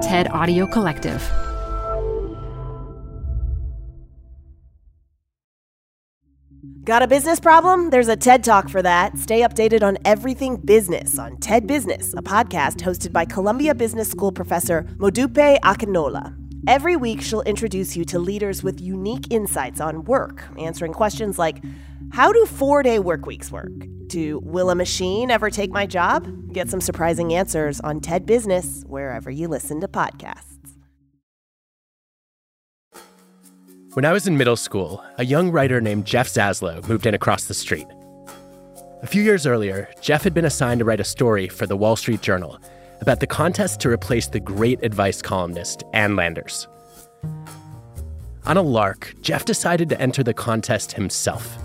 TED Audio Collective. Got a business problem? There's a TED Talk for that. Stay updated on everything business on TED Business, a podcast hosted by Columbia Business School professor Modupe Akinola. Every week, she'll introduce you to leaders with unique insights on work, answering questions like How do four day work weeks work? To Will a machine ever take my job? Get some surprising answers on TED Business, wherever you listen to podcasts. When I was in middle school, a young writer named Jeff Zaslow moved in across the street. A few years earlier, Jeff had been assigned to write a story for the Wall Street Journal about the contest to replace the great advice columnist Ann Landers. On a lark, Jeff decided to enter the contest himself.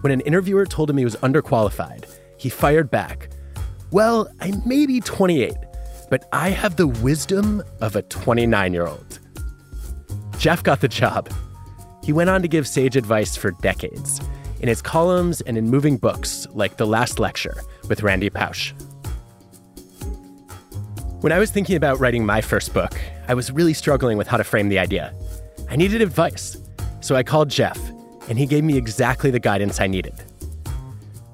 When an interviewer told him he was underqualified, he fired back, Well, I may be 28, but I have the wisdom of a 29 year old. Jeff got the job. He went on to give sage advice for decades in his columns and in moving books like The Last Lecture with Randy Pausch. When I was thinking about writing my first book, I was really struggling with how to frame the idea. I needed advice, so I called Jeff, and he gave me exactly the guidance I needed.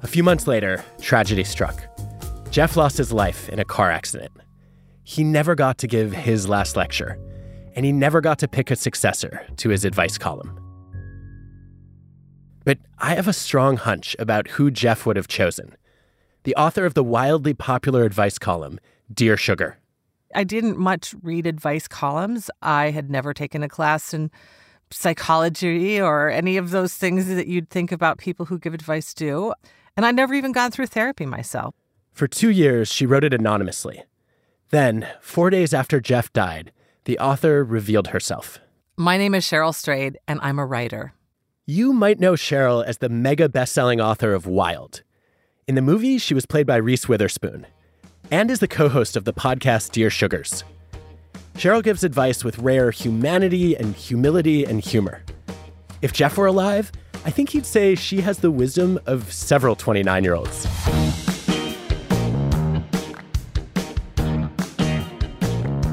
A few months later, tragedy struck. Jeff lost his life in a car accident. He never got to give his last lecture and he never got to pick a successor to his advice column. But I have a strong hunch about who Jeff would have chosen the author of the wildly popular advice column, Dear Sugar. I didn't much read advice columns. I had never taken a class in psychology or any of those things that you'd think about people who give advice do. And I'd never even gone through therapy myself. For two years, she wrote it anonymously. Then, four days after Jeff died, the author revealed herself. My name is Cheryl Strayed, and I'm a writer. You might know Cheryl as the mega best-selling author of Wild. In the movie, she was played by Reese Witherspoon, and is the co-host of the podcast Dear Sugars. Cheryl gives advice with rare humanity and humility and humor. If Jeff were alive, I think he'd say she has the wisdom of several 29 year olds.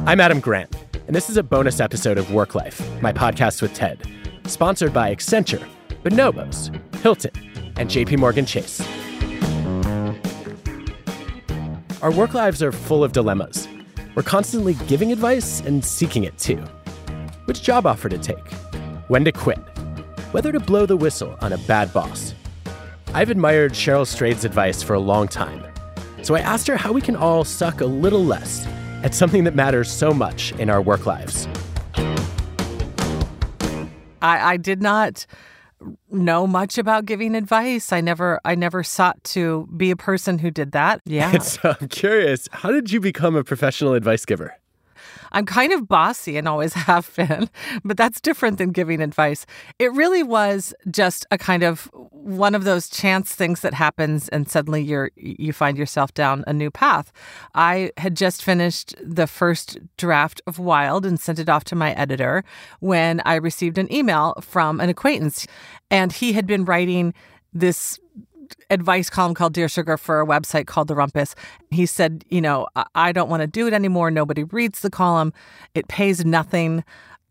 I'm Adam Grant and this is a bonus episode of Work Life, my podcast with TED, sponsored by Accenture, Bonobos, Hilton, and JP Morgan Chase. Our work lives are full of dilemmas. We're constantly giving advice and seeking it too. Which job offer to take? When to quit? Whether to blow the whistle on a bad boss? I've admired Cheryl Strayed's advice for a long time, so I asked her how we can all suck a little less at something that matters so much in our work lives. I, I did not know much about giving advice. I never I never sought to be a person who did that. Yeah. so I'm curious, how did you become a professional advice giver? I'm kind of bossy and always have been, but that's different than giving advice. It really was just a kind of one of those chance things that happens and suddenly you're you find yourself down a new path. I had just finished the first draft of Wild and sent it off to my editor when I received an email from an acquaintance and he had been writing this advice column called Dear Sugar for a website called The Rumpus. He said, you know, I don't want to do it anymore. Nobody reads the column. It pays nothing.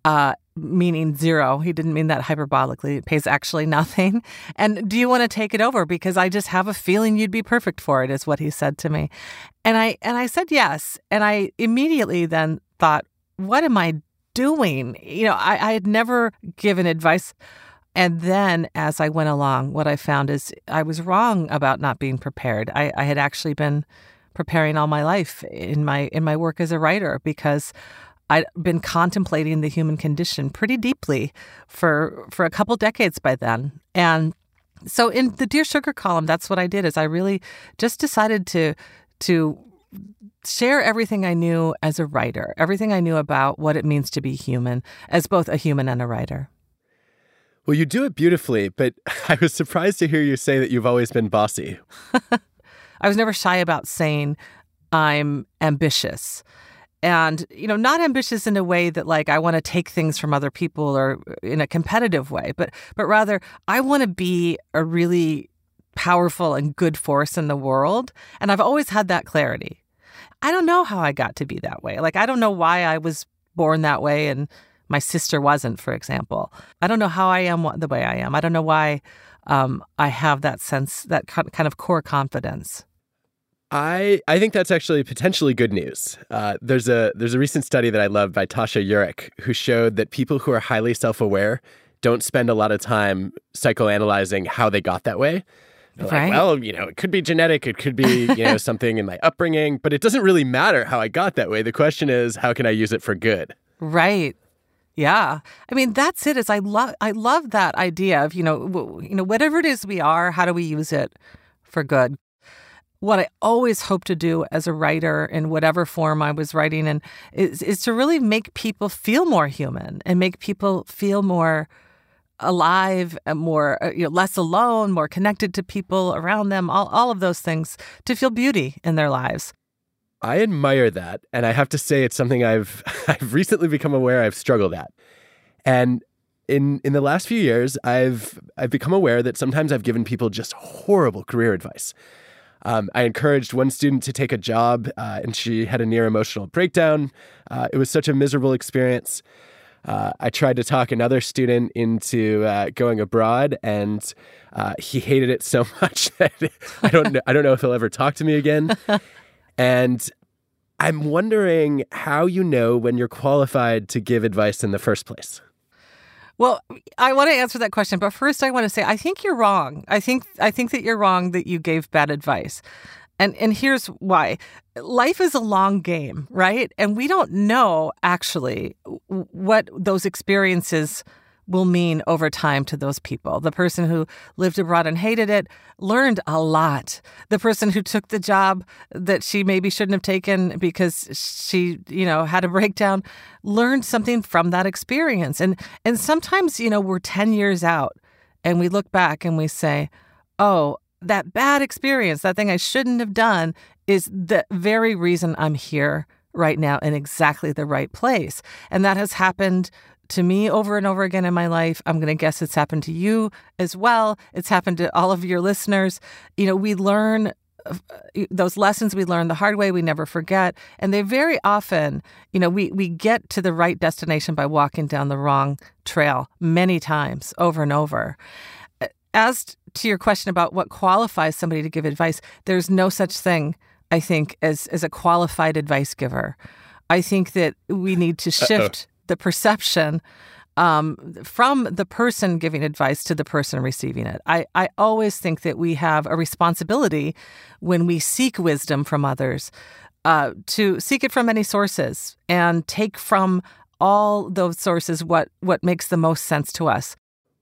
Uh, meaning zero. He didn't mean that hyperbolically. It pays actually nothing. And do you want to take it over? Because I just have a feeling you'd be perfect for it, is what he said to me. And I and I said yes. And I immediately then thought, what am I doing? You know, I, I had never given advice and then as I went along, what I found is I was wrong about not being prepared. I, I had actually been preparing all my life in my in my work as a writer because I'd been contemplating the human condition pretty deeply for for a couple decades by then. And so in the Dear Sugar column, that's what I did is I really just decided to to share everything I knew as a writer, everything I knew about what it means to be human as both a human and a writer. Well, you do it beautifully, but I was surprised to hear you say that you've always been bossy. I was never shy about saying I'm ambitious. And, you know, not ambitious in a way that like I want to take things from other people or uh, in a competitive way, but but rather I want to be a really powerful and good force in the world, and I've always had that clarity. I don't know how I got to be that way. Like, I don't know why I was born that way and my sister wasn't, for example. I don't know how I am the way I am. I don't know why um, I have that sense, that kind of core confidence. I I think that's actually potentially good news. Uh, there's a there's a recent study that I love by Tasha Eurich who showed that people who are highly self aware don't spend a lot of time psychoanalyzing how they got that way. right. Like, well, you know, it could be genetic, it could be, you know, something in my upbringing, but it doesn't really matter how I got that way. The question is, how can I use it for good? Right. Yeah. I mean, that's it. Is I love I love that idea of, you know, w- you know, whatever it is we are, how do we use it for good? What I always hope to do as a writer in whatever form I was writing in is, is to really make people feel more human and make people feel more alive and more uh, you know, less alone, more connected to people around them, all, all of those things to feel beauty in their lives. I admire that, and I have to say it's something I've I've recently become aware I've struggled at. And in in the last few years, I've I've become aware that sometimes I've given people just horrible career advice. Um, I encouraged one student to take a job, uh, and she had a near emotional breakdown. Uh, it was such a miserable experience. Uh, I tried to talk another student into uh, going abroad, and uh, he hated it so much that I don't know, I don't know if he'll ever talk to me again. and I'm wondering how you know when you're qualified to give advice in the first place. Well, I want to answer that question, but first I want to say I think you're wrong. I think I think that you're wrong that you gave bad advice. And and here's why. Life is a long game, right? And we don't know actually what those experiences will mean over time to those people. The person who lived abroad and hated it learned a lot. The person who took the job that she maybe shouldn't have taken because she, you know, had a breakdown learned something from that experience. And and sometimes, you know, we're 10 years out and we look back and we say, "Oh, that bad experience, that thing I shouldn't have done is the very reason I'm here right now in exactly the right place." And that has happened to me over and over again in my life. I'm going to guess it's happened to you as well. It's happened to all of your listeners. You know, we learn uh, those lessons we learn the hard way we never forget and they very often you know we we get to the right destination by walking down the wrong trail many times over and over as to your question about what qualifies somebody to give advice there's no such thing i think as as a qualified advice giver i think that we need to shift the perception um, from the person giving advice to the person receiving it. I, I always think that we have a responsibility when we seek wisdom from others uh, to seek it from many sources and take from all those sources what, what makes the most sense to us.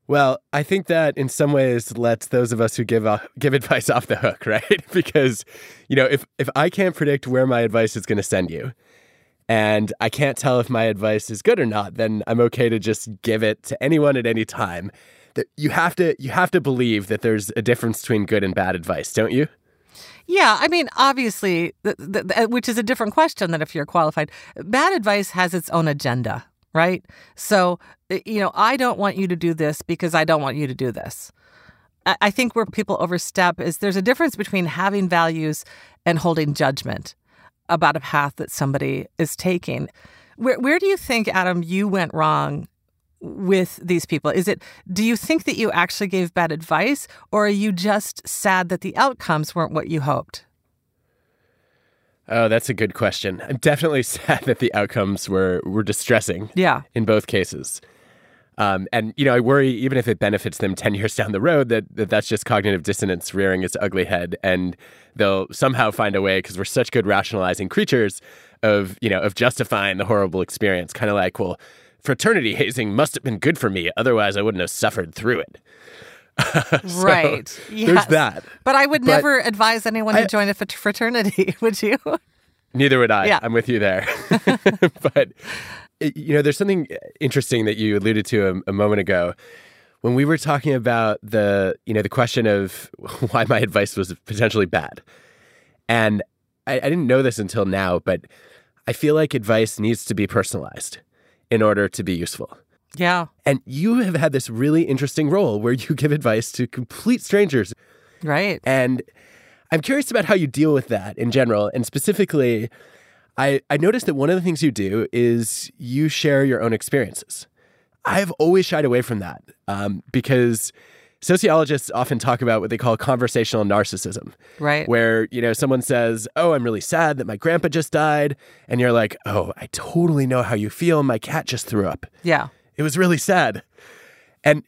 Well, I think that in some ways lets those of us who give uh, give advice off the hook, right? because you know, if if I can't predict where my advice is going to send you, and I can't tell if my advice is good or not, then I'm okay to just give it to anyone at any time. That you have to you have to believe that there's a difference between good and bad advice, don't you? Yeah, I mean, obviously, th- th- th- uh, which is a different question than if you're qualified. Bad advice has its own agenda, right? So, you know, I don't want you to do this because I don't want you to do this. I think where people overstep is there's a difference between having values and holding judgment about a path that somebody is taking. Where where do you think, Adam, you went wrong with these people? Is it do you think that you actually gave bad advice or are you just sad that the outcomes weren't what you hoped? Oh, that's a good question. I'm definitely sad that the outcomes were were distressing. Yeah. In both cases. Um, and you know, I worry even if it benefits them ten years down the road that, that that's just cognitive dissonance rearing its ugly head, and they'll somehow find a way because we're such good rationalizing creatures of you know of justifying the horrible experience. Kind of like, well, fraternity hazing must have been good for me, otherwise I wouldn't have suffered through it. so right. Yes. There's that. But I would but never advise anyone to join a fraternity, would you? Neither would I. Yeah. I'm with you there. but you know, there's something interesting that you alluded to a, a, moment ago when we were talking about the, you know, the question of why my advice was potentially bad. And I, I didn't know this until now, but I feel like advice needs to be personalized in order to be useful. Yeah. And you have had this really interesting role where you give advice to complete strangers. Right. And I'm curious about how you deal with that in general. And specifically, I, I noticed that one of the things you do is you share your own experiences. I've always shied away from that um, because sociologists often talk about what they call conversational narcissism. Right. Where, you know, someone says, Oh, I'm really sad that my grandpa just died. And you're like, Oh, I totally know how you feel. My cat just threw up. Yeah. It was really sad. And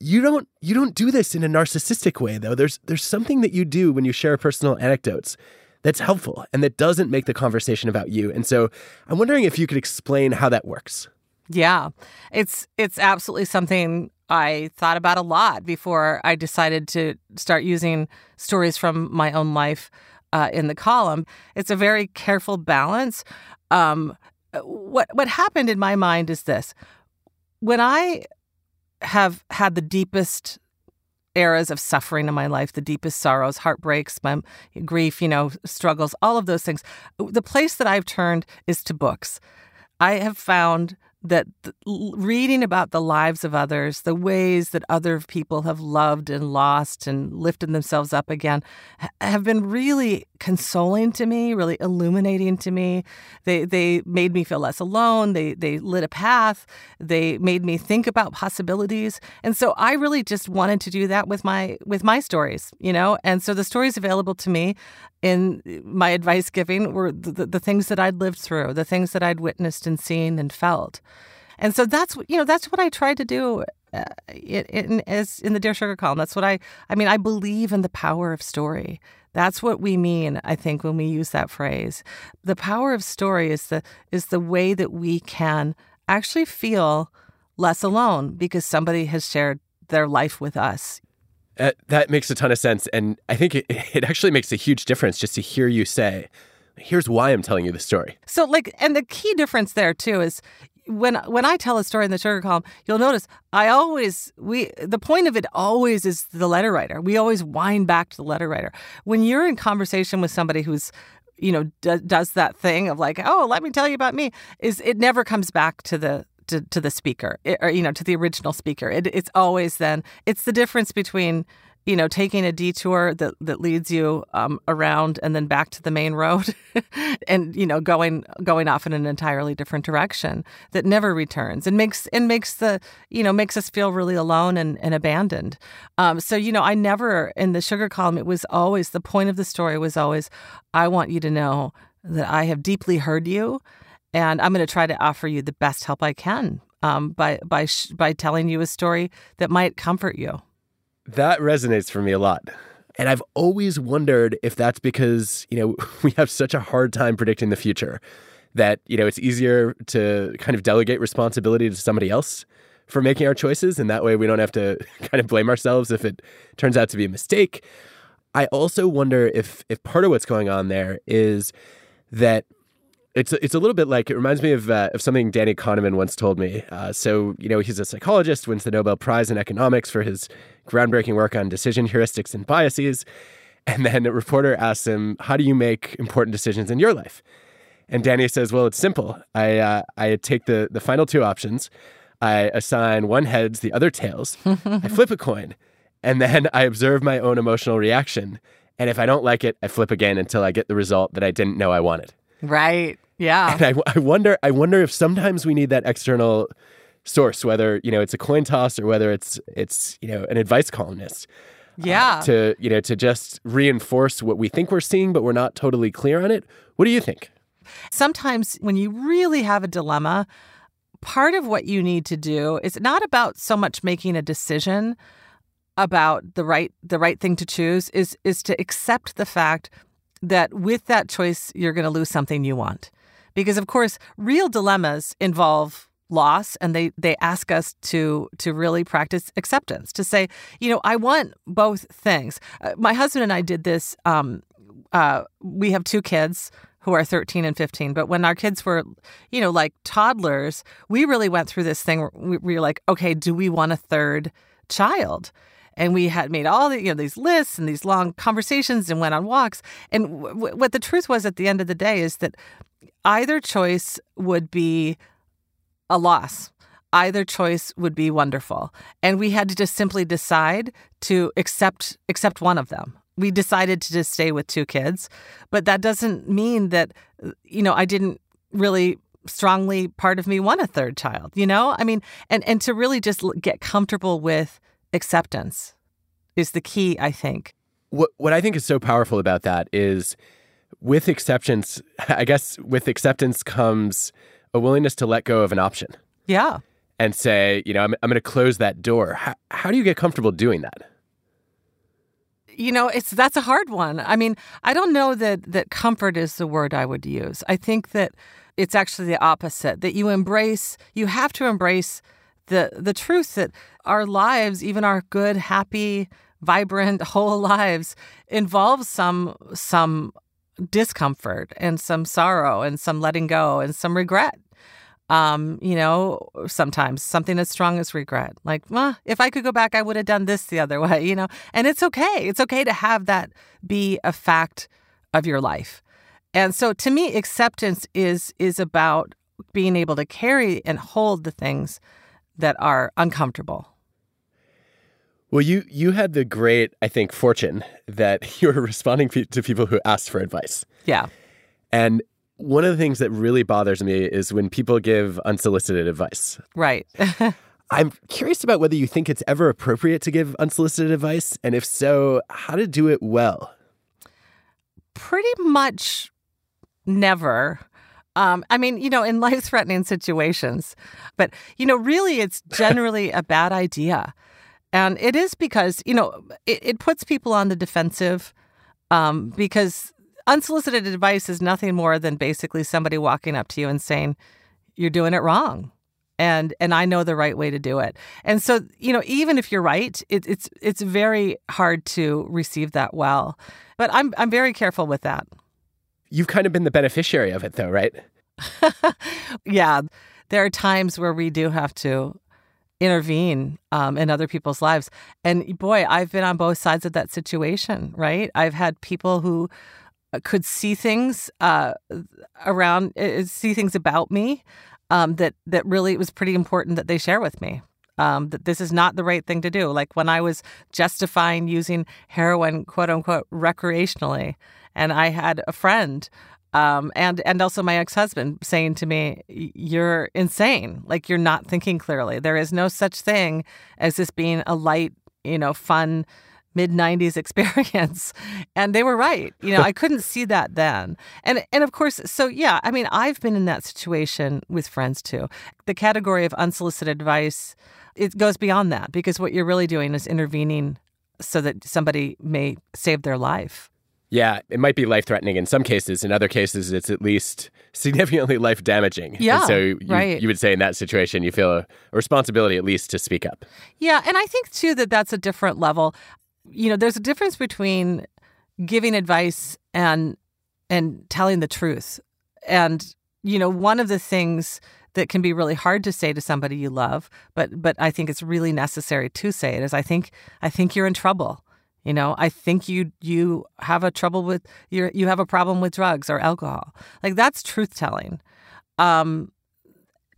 you don't you don't do this in a narcissistic way though. There's there's something that you do when you share personal anecdotes that's helpful and that doesn't make the conversation about you. And so I'm wondering if you could explain how that works. Yeah. It's it's absolutely something I thought about a lot before I decided to start using stories from my own life uh, in the column. It's a very careful balance. Um, what what happened in my mind is this: when I have had the deepest eras of suffering in my life, the deepest sorrows, heartbreaks, my grief, you know, struggles, all of those things. The place that I've turned is to books. I have found that reading about the lives of others, the ways that other people have loved and lost and lifted themselves up again, have been really consoling to me, really illuminating to me. They they made me feel less alone. They they lit a path. They made me think about possibilities. And so I really just wanted to do that with my with my stories, you know. And so the stories available to me in my advice giving were the, the things that I'd lived through, the things that I'd witnessed and seen and felt. And so that's you know that's what I tried to do uh, in, in, as in the Dear Sugar column. That's what I I mean I believe in the power of story. That's what we mean, I think, when we use that phrase. The power of story is the is the way that we can actually feel less alone because somebody has shared their life with us. Uh, that makes a ton of sense. And I think it, it actually makes a huge difference just to hear you say, here's why I'm telling you the story. So, like, and the key difference there too is when when I tell a story in the sugar column, you'll notice I always we the point of it always is the letter writer. We always wind back to the letter writer. When you're in conversation with somebody who's you know do, does that thing of like, oh, let me tell you about me, is it never comes back to the to, to the speaker it, or you know to the original speaker. It, it's always then it's the difference between you know, taking a detour that, that leads you um, around and then back to the main road, and you know, going going off in an entirely different direction that never returns and makes and makes the you know makes us feel really alone and, and abandoned. Um, so you know, I never in the sugar column. It was always the point of the story was always, I want you to know that I have deeply heard you, and I'm going to try to offer you the best help I can um, by by by telling you a story that might comfort you. That resonates for me a lot. And I've always wondered if that's because, you know, we have such a hard time predicting the future that, you know, it's easier to kind of delegate responsibility to somebody else for making our choices. And that way we don't have to kind of blame ourselves if it turns out to be a mistake. I also wonder if if part of what's going on there is that it's it's a little bit like it reminds me of uh, of something Danny Kahneman once told me. Uh, so you know he's a psychologist, wins the Nobel Prize in economics for his groundbreaking work on decision heuristics and biases. And then a reporter asks him, "How do you make important decisions in your life?" And Danny says, "Well, it's simple. I uh, I take the the final two options. I assign one heads, the other tails. I flip a coin, and then I observe my own emotional reaction. And if I don't like it, I flip again until I get the result that I didn't know I wanted." Right. Yeah. And I, I wonder, I wonder if sometimes we need that external source, whether you know it's a coin toss or whether it's it's you know an advice columnist. Uh, yeah. Uh, to you know to just reinforce what we think we're seeing, but we're not totally clear on it. What do you think? Sometimes when you really have a dilemma, part of what you need to do is not about so much making a decision about the right the right thing to choose is is to accept the fact that with that choice, you're going to lose something you want. Because, of course, real dilemmas involve loss and they they ask us to to really practice acceptance to say you know i want both things uh, my husband and i did this um, uh, we have two kids who are 13 and 15 but when our kids were you know like toddlers we really went through this thing we, we were like okay do we want a third child and we had made all the you know these lists and these long conversations and went on walks. And w- what the truth was at the end of the day is that either choice would be a loss. Either choice would be wonderful. And we had to just simply decide to accept accept one of them. We decided to just stay with two kids, but that doesn't mean that you know I didn't really strongly part of me want a third child. You know, I mean, and and to really just get comfortable with acceptance is the key. I think. What what I think is so powerful about that is with acceptance. I guess with acceptance comes a willingness to let go of an option. Yeah. And say, you know, I'm, I'm going to close that door. How, how do you get comfortable doing that? you know it's that's a hard one i mean i don't know that that comfort is the word i would use i think that it's actually the opposite that you embrace you have to embrace the the truth that our lives even our good happy vibrant whole lives involve some some discomfort and some sorrow and some letting go and some regret um, you know, sometimes something as strong as regret. Like, well, if I could go back, I would have done this the other way, you know? And it's okay. It's okay to have that be a fact of your life. And so to me, acceptance is is about being able to carry and hold the things that are uncomfortable. Well, you you had the great, I think, fortune that you were responding to people who asked for advice. Yeah. And one of the things that really bothers me is when people give unsolicited advice. Right. I'm curious about whether you think it's ever appropriate to give unsolicited advice, and if so, how to do it well. Pretty much never. Um, I mean, you know, in life threatening situations, but, you know, really it's generally a bad idea. And it is because, you know, it, it puts people on the defensive um, because unsolicited advice is nothing more than basically somebody walking up to you and saying, you're doing it wrong. And, and I know the right way to do it. And so, you know, even if you're right, it, it's it's very hard to receive that well. But I'm I'm very careful with that. You've kind of been the beneficiary of it, though, right? yeah. There are times where we do have to intervene um, in other people's lives. And boy, I've been on both sides of that situation, right? I've had people who uh, could see things uh, around, uh, see things about me um, that that really it was pretty important that they share with me. Um, that this is not the right thing to do. Like when I was justifying using heroin, quote unquote, recreationally, and I had a friend um, and and also my ex husband saying to me, "You're insane. Like you're not thinking clearly. There is no such thing as this being a light, you know, fun." mid 90s experience and they were right you know i couldn't see that then and and of course so yeah i mean i've been in that situation with friends too the category of unsolicited advice it goes beyond that because what you're really doing is intervening so that somebody may save their life yeah, it might be life threatening in some cases. In other cases, it's at least significantly life damaging. Yeah. And so you, right. you would say in that situation, you feel a, a responsibility at least to speak up. Yeah. And I think too that that's a different level. You know, there's a difference between giving advice and and telling the truth. And, you know, one of the things that can be really hard to say to somebody you love, but but I think it's really necessary to say it is I think I think you're in trouble you know, I think you you have a trouble with you you have a problem with drugs or alcohol. Like that's truth telling. Um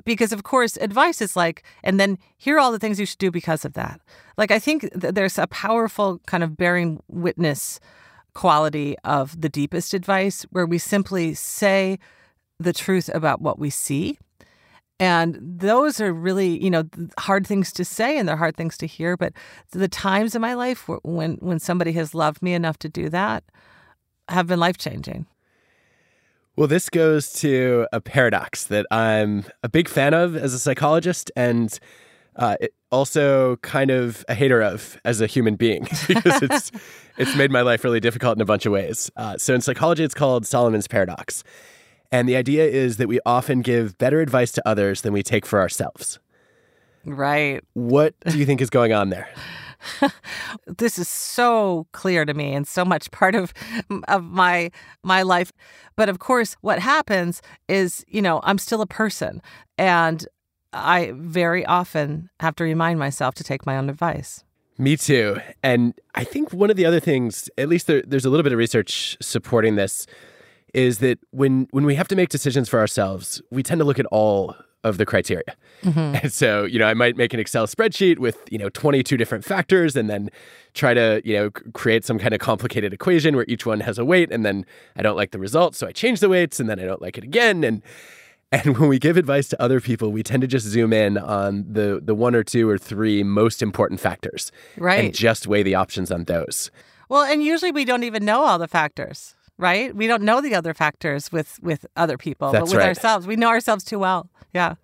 because of course advice is like and then here are all the things you should do because of that. Like I think th- there's a powerful kind of bearing witness quality of the deepest advice where we simply say the truth about what we see and those are really, you know, hard things to say and they're hard things to hear. But the times in my life when when somebody has loved me enough to do that have been life changing. Well, this goes to a paradox that I'm a big fan of as a psychologist and uh, also kind of a hater of as a human being because it's it's made my life really difficult in a bunch of ways. Uh, so in psychology, it's called Solomon's paradox. And the idea is that we often give better advice to others than we take for ourselves. Right. What do you think is going on there? this is so clear to me and so much part of of my my life. But of course, what happens is, you know, I'm still a person and I very often have to remind myself to take my own advice. Me too. And I think one of the other things, at least there, there's a little bit of research supporting this, is that when when we have to make decisions for ourselves, we tend to look at all of the criteria. Mm-hmm. And so, you know, I might make an Excel spreadsheet with, you know, 22 different factors and then try to, you know, create some kind of complicated equation where each one has a weight and then I don't like the result, so I change the weights and then I don't like it again and and when we give advice to other people, we tend to just zoom in on the the one or two or three most important factors Right. and just weigh the options on those. Well, and usually we don't even know all the factors, right? We don't know the other factors with with other people, That's but with right. ourselves, we know ourselves too well. Yeah.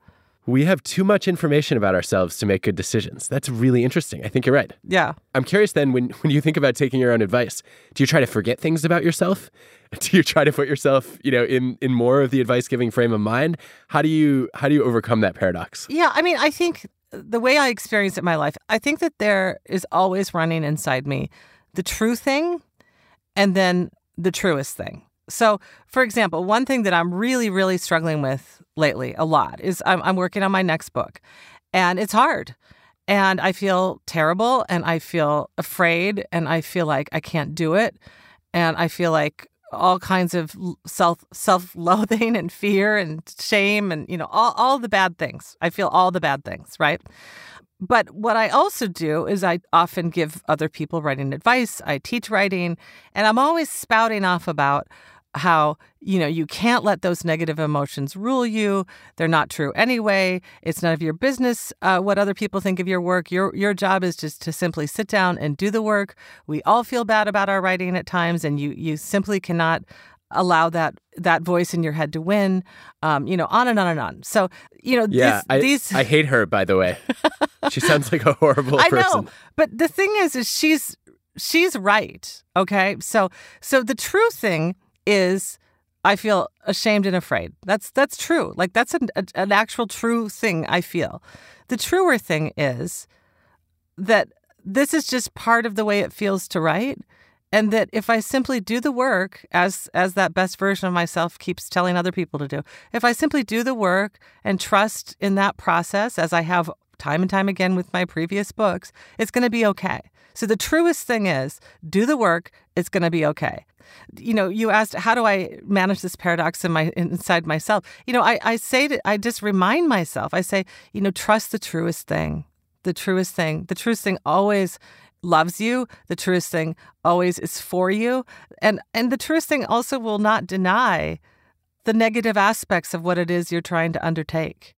We have too much information about ourselves to make good decisions. That's really interesting. I think you're right. Yeah. I'm curious then when, when you think about taking your own advice, do you try to forget things about yourself? Do you try to put yourself, you know, in, in more of the advice giving frame of mind? How do you how do you overcome that paradox? Yeah, I mean, I think the way I experience it in my life, I think that there is always running inside me the true thing and then the truest thing. So, for example, one thing that I'm really, really struggling with lately a lot is I'm, I'm working on my next book and it's hard. And I feel terrible and I feel afraid and I feel like I can't do it. And I feel like all kinds of self self loathing and fear and shame and you know all, all the bad things. I feel all the bad things, right? But what I also do is I often give other people writing advice. I teach writing, and I'm always spouting off about how, you know, you can't let those negative emotions rule you. They're not true anyway. It's none of your business uh, what other people think of your work. Your your job is just to simply sit down and do the work. We all feel bad about our writing at times, and you you simply cannot allow that that voice in your head to win. Um, you know, on and on and on. So, you know, Yeah, this, I, these I hate her, by the way. she sounds like a horrible I person. know, but the thing is, is she's she's right. Okay, so so the true thing is, I feel ashamed and afraid. That's that's true. Like that's an a, an actual true thing I feel. The truer thing is that this is just part of the way it feels to write. And that if I simply do the work as as that best version of myself keeps telling other people to do, if I simply do the work and trust in that process as I have time and time again with my previous books, it's going to be okay. So the truest thing is do the work, it's going to be okay. You know, you asked how do I manage this paradox in my inside myself? You know, I I say that I just remind myself. I say, you know, trust the truest thing. The truest thing. The truest thing always loves you. The truest thing always is for you. And and the truest thing also will not deny the negative aspects of what it is you're trying to undertake.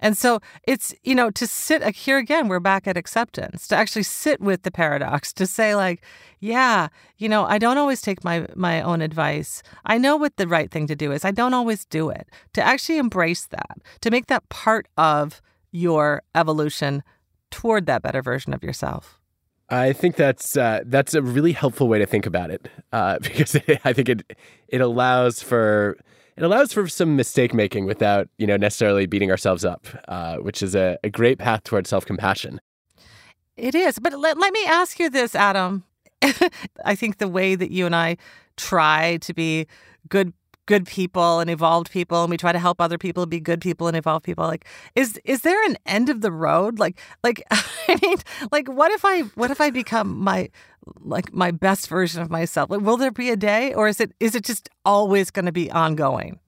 And so it's, you know, to sit here again, we're back at acceptance, to actually sit with the paradox, to say, like, yeah, you know, I don't always take my, my own advice. I know what the right thing to do is. I don't always do it. To actually embrace that, to make that part of your evolution toward that better version of yourself. I think that's uh, that's a really helpful way to think about it uh, because I think it it allows for it allows for some mistake making without you know necessarily beating ourselves up, uh, which is a, a great path towards self compassion. It is. But let, let me ask you this, Adam. I think the way that you and I try to be good good people and evolved people and we try to help other people be good people and evolved people like is is there an end of the road? Like like i mean like what if i what if i become my like my best version of myself? Like will there be a day or is it is it just always going to be ongoing?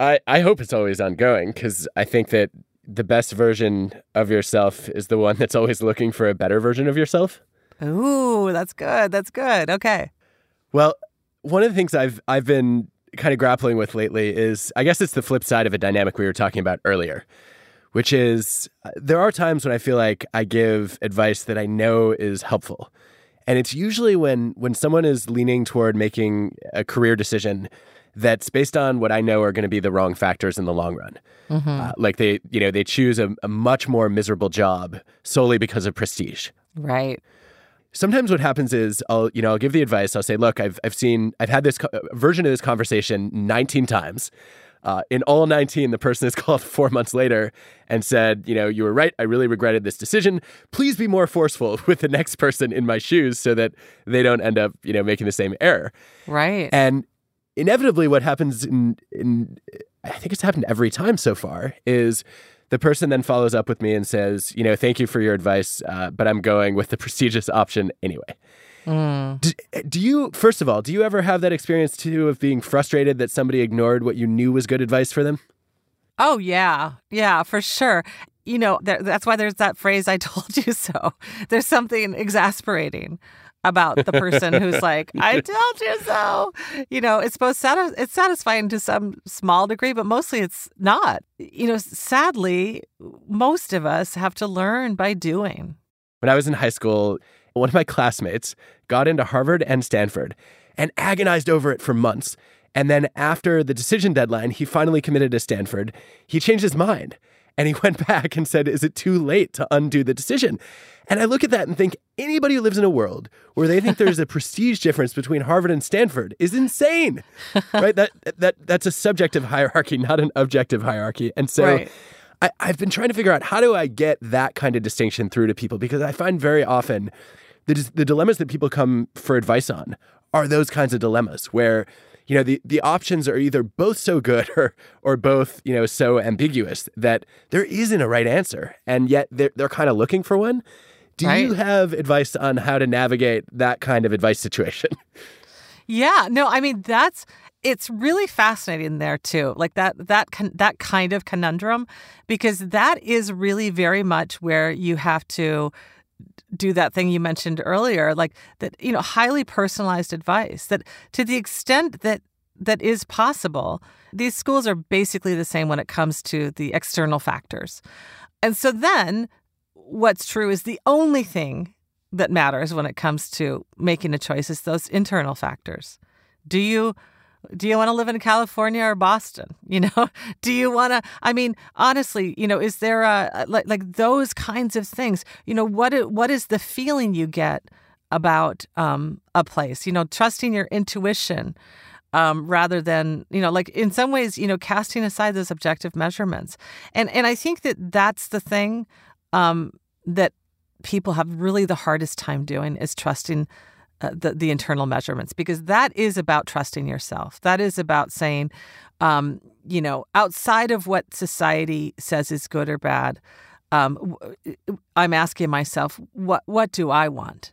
I, I hope it's always ongoing because I think that the best version of yourself is the one that's always looking for a better version of yourself. ooh that's good that's good okay. Well, one of the things I've I've been kind of grappling with lately is I guess it's the flip side of a dynamic we were talking about earlier, which is uh, there are times when I feel like I give advice that I know is helpful. And it's usually when when someone is leaning toward making a career decision that's based on what I know are going to be the wrong factors in the long run. Uh, like they, you know, they choose a, a much more miserable job solely because of prestige right sometimes what happens is I'll you know I'll give the advice. I'll say, look, I've I've seen I've had this co- version of this conversation 19 times. Uh, in all 19, the person is called four months later and said, you know, you were right. I really regretted this decision. Please be more forceful with the next person in my shoes so that they don't end up, you know, making the same error. right And inevitably, what happens in, in I think it's happened every time so far is the person then follows up with me and says, you know, thank you for your advice, uh, but I'm going with the prestigious option anyway. Do, do you, first of all, do you ever have that experience too of being frustrated that somebody ignored what you knew was good advice for them? Oh, yeah. Yeah, for sure. You know, there, that's why there's that phrase, I told you so. There's something exasperating about the person who's like, I told you so. You know, it's both satis- it's satisfying to some small degree, but mostly it's not. You know, sadly, most of us have to learn by doing. When I was in high school, one of my classmates got into Harvard and Stanford and agonized over it for months. And then after the decision deadline, he finally committed to Stanford. He changed his mind and he went back and said, Is it too late to undo the decision? And I look at that and think anybody who lives in a world where they think there's a prestige difference between Harvard and Stanford is insane. right? That that that's a subjective hierarchy, not an objective hierarchy. And so Right. I, I've been trying to figure out how do I get that kind of distinction through to people because I find very often the, the dilemmas that people come for advice on are those kinds of dilemmas where you know the, the options are either both so good or or both you know so ambiguous that there isn't a right answer and yet they're, they're kind of looking for one do you have advice on how to navigate that kind of advice situation Yeah, no, I mean that's it's really fascinating there too. Like that that that kind of conundrum because that is really very much where you have to do that thing you mentioned earlier like that you know highly personalized advice that to the extent that that is possible these schools are basically the same when it comes to the external factors and so then what's true is the only thing that matters when it comes to making a choice is those internal factors. Do you do you want to live in California or Boston? You know, do you want to? I mean, honestly, you know, is there a like like those kinds of things? You know, what what is the feeling you get about um, a place? You know, trusting your intuition um, rather than you know like in some ways you know casting aside those objective measurements and and i think that that's the thing um, that people have really the hardest time doing is trusting uh, the, the internal measurements because that is about trusting yourself. That is about saying um, you know outside of what society says is good or bad um, w- i'm asking myself what what do i want?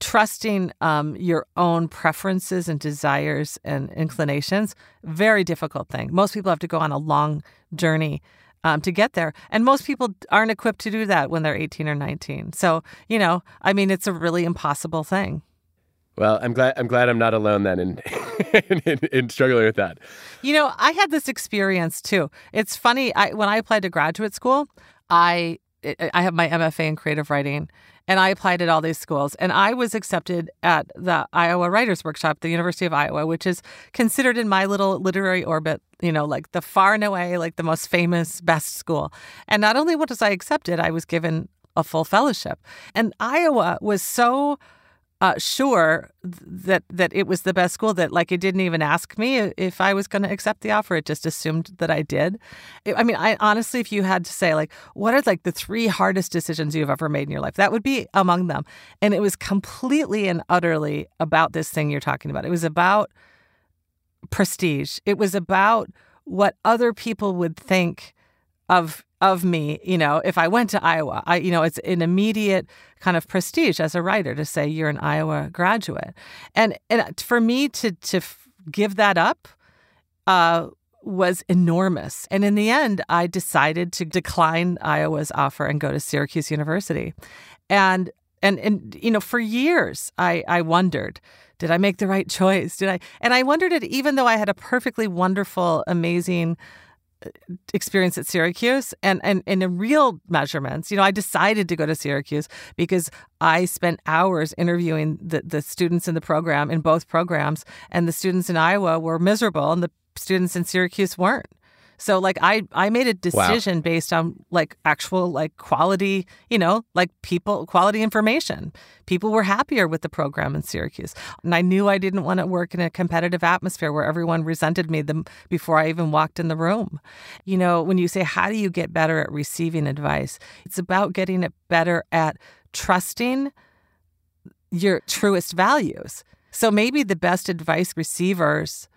Trusting um, your own preferences and desires and inclinations very difficult thing. Most people have to go on a long journey um, to get there and most people aren't equipped to do that when they're 18 or 19 so you know i mean it's a really impossible thing well i'm glad i'm glad i'm not alone then in in, in, in struggling with that You know, I had this experience too. It's funny. I when I applied to graduate school, I I have my MFA in creative writing, and I applied at all these schools, and I was accepted at the Iowa Writers Workshop, the University of Iowa, which is considered in my little literary orbit, you know, like the far and away, like the most famous, best school. And not only was I accepted, I was given a full fellowship, and Iowa was so uh, sure that that it was the best school that like it didn't even ask me if I was going to accept the offer. It just assumed that I did. I I mean, I honestly, if you had to say like, what are like the three hardest decisions you've ever made in your life, that would be among them. And it was completely and utterly about this thing you're talking about. It was about prestige. It was about what other people would think of of me, you know, if I went to Iowa. I you know, it's an immediate kind of prestige as a writer to say you're an Iowa graduate. And and for me to to give that up uh was enormous. And in the end, I decided to decline Iowa's offer and go to Syracuse University. And and and you know, for years I I wondered, did I make the right choice? Did I? And I wondered it even though I had a perfectly wonderful, amazing experience at Syracuse and, and, and in real measurements, you know, I decided to go to Syracuse because I spent hours interviewing the, the students in the program in both programs, and the students in Iowa were miserable and the students in Syracuse weren't. So like I I made a decision based on like actual like quality, you know, like people quality information. People were happier with the program in Syracuse. And I knew I didn't want to work in a competitive atmosphere where everyone resented me them before I even walked in the room. You know, when you say how do you get better at receiving advice? It's about getting it better at trusting your truest values. So maybe the best advice receivers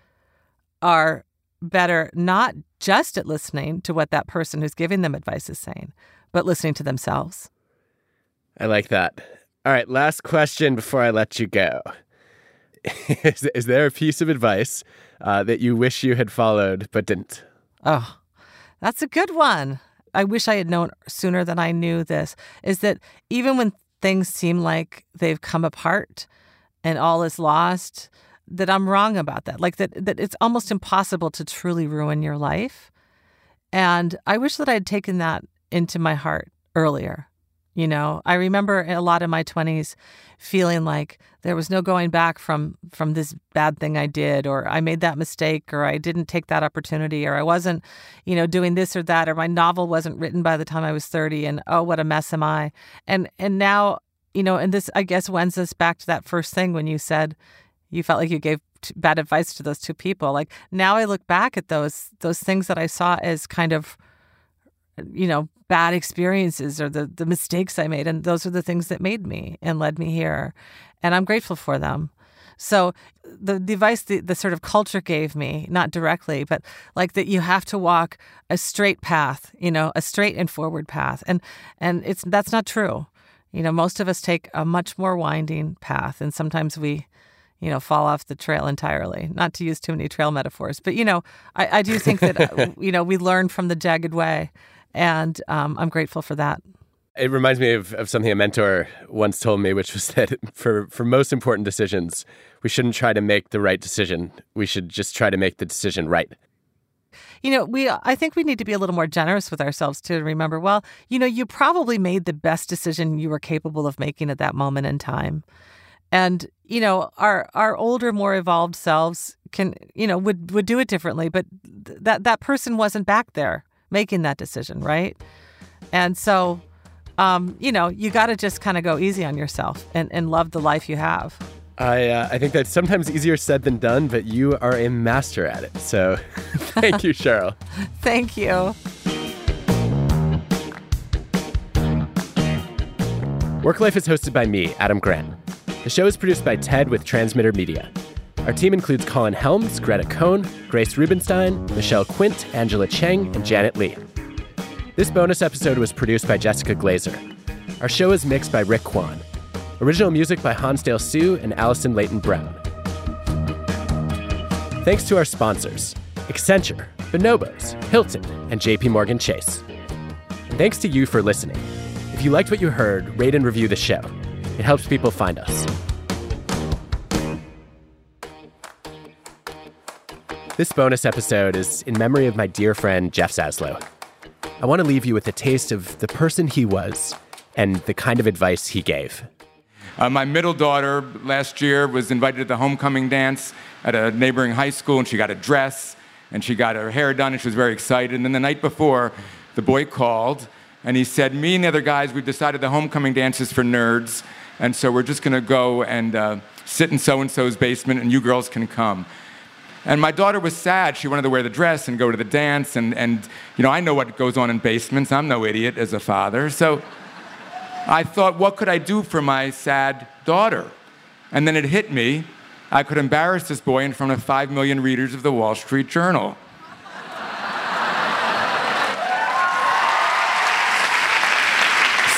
are better not just at listening to what that person who's giving them advice is saying, but listening to themselves. I like that. All right, last question before I let you go. is, is there a piece of advice uh, that you wish you had followed but didn't? Oh, That's a good one. I wish I had known sooner than I knew this is that even when things seem like they've come apart and all is lost, that I'm wrong about that. Like that that it's almost impossible to truly ruin your life. And I wish that I had taken that into my heart earlier. You know, I remember a lot in my 20s feeling like there was no going back from from this bad thing I did or I made that mistake or I didn't take that opportunity or I wasn't, you know, doing this or that or my novel wasn't written by the time I was 30 and oh what a mess am I. And and now, you know, and this I guess wends us back to that first thing when you said you felt like you gave bad advice to those two people. Like now I look back at those those things that I saw as kind of you know, bad experiences or the, the mistakes I made. And those are the things that made me and led me here. And I'm grateful for them. So the, the advice the, the sort of culture gave me, not directly, but like that you have to walk a straight path, you know, a straight and forward path. And and it's that's not true. You know, most of us take a much more winding path and sometimes we you know, fall off the trail entirely. Not to use too many trail metaphors, but you know, I, I do think that you know we learn from the jagged way, and um, I'm grateful for that. It reminds me of, of something a mentor once told me, which was that for, for most important decisions, we shouldn't try to make the right decision. We should just try to make the decision right. You know, we I think we need to be a little more generous with ourselves to remember, well, you know, you probably made the best decision you were capable of making at that moment in time. And, you know, our our older, more evolved selves can, you know, would would do it differently, but th- that that person wasn't back there making that decision, right? And so, um, you know, you got to just kind of go easy on yourself and, and love the life you have. I, uh, I think that's sometimes easier said than done, but you are a master at it. So thank you, Cheryl. thank you. Work Life is hosted by me, Adam Grant. The show is produced by TED with Transmitter Media. Our team includes Colin Helms, Gretta Cohn, Grace Rubenstein, Michelle Quint, Angela Cheng, and Janet Lee. This bonus episode was produced by Jessica Glazer. Our show is mixed by Rick Kwan. Original music by Hansdale Hsu and Allison Layton Brown. Thanks to our sponsors Accenture, Bonobos, Hilton, and JP Morgan Chase. And thanks to you for listening. If you liked what you heard, rate and review the show. It helps people find us. This bonus episode is in memory of my dear friend Jeff Zaslow. I want to leave you with a taste of the person he was and the kind of advice he gave. Uh, my middle daughter last year was invited to the homecoming dance at a neighboring high school, and she got a dress and she got her hair done, and she was very excited. And then the night before, the boy called and he said, Me and the other guys, we've decided the homecoming dance is for nerds, and so we're just going to go and uh, sit in so and so's basement, and you girls can come. And my daughter was sad. She wanted to wear the dress and go to the dance. And, and, you know, I know what goes on in basements. I'm no idiot as a father. So I thought, what could I do for my sad daughter? And then it hit me I could embarrass this boy in front of five million readers of the Wall Street Journal.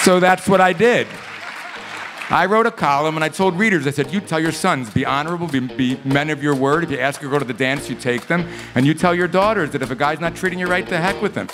so that's what I did. I wrote a column and I told readers, I said, you tell your sons, be honorable, be, be, men of your word. If you ask her to go to the dance, you take them. And you tell your daughters that if a guy's not treating you right, the heck with him.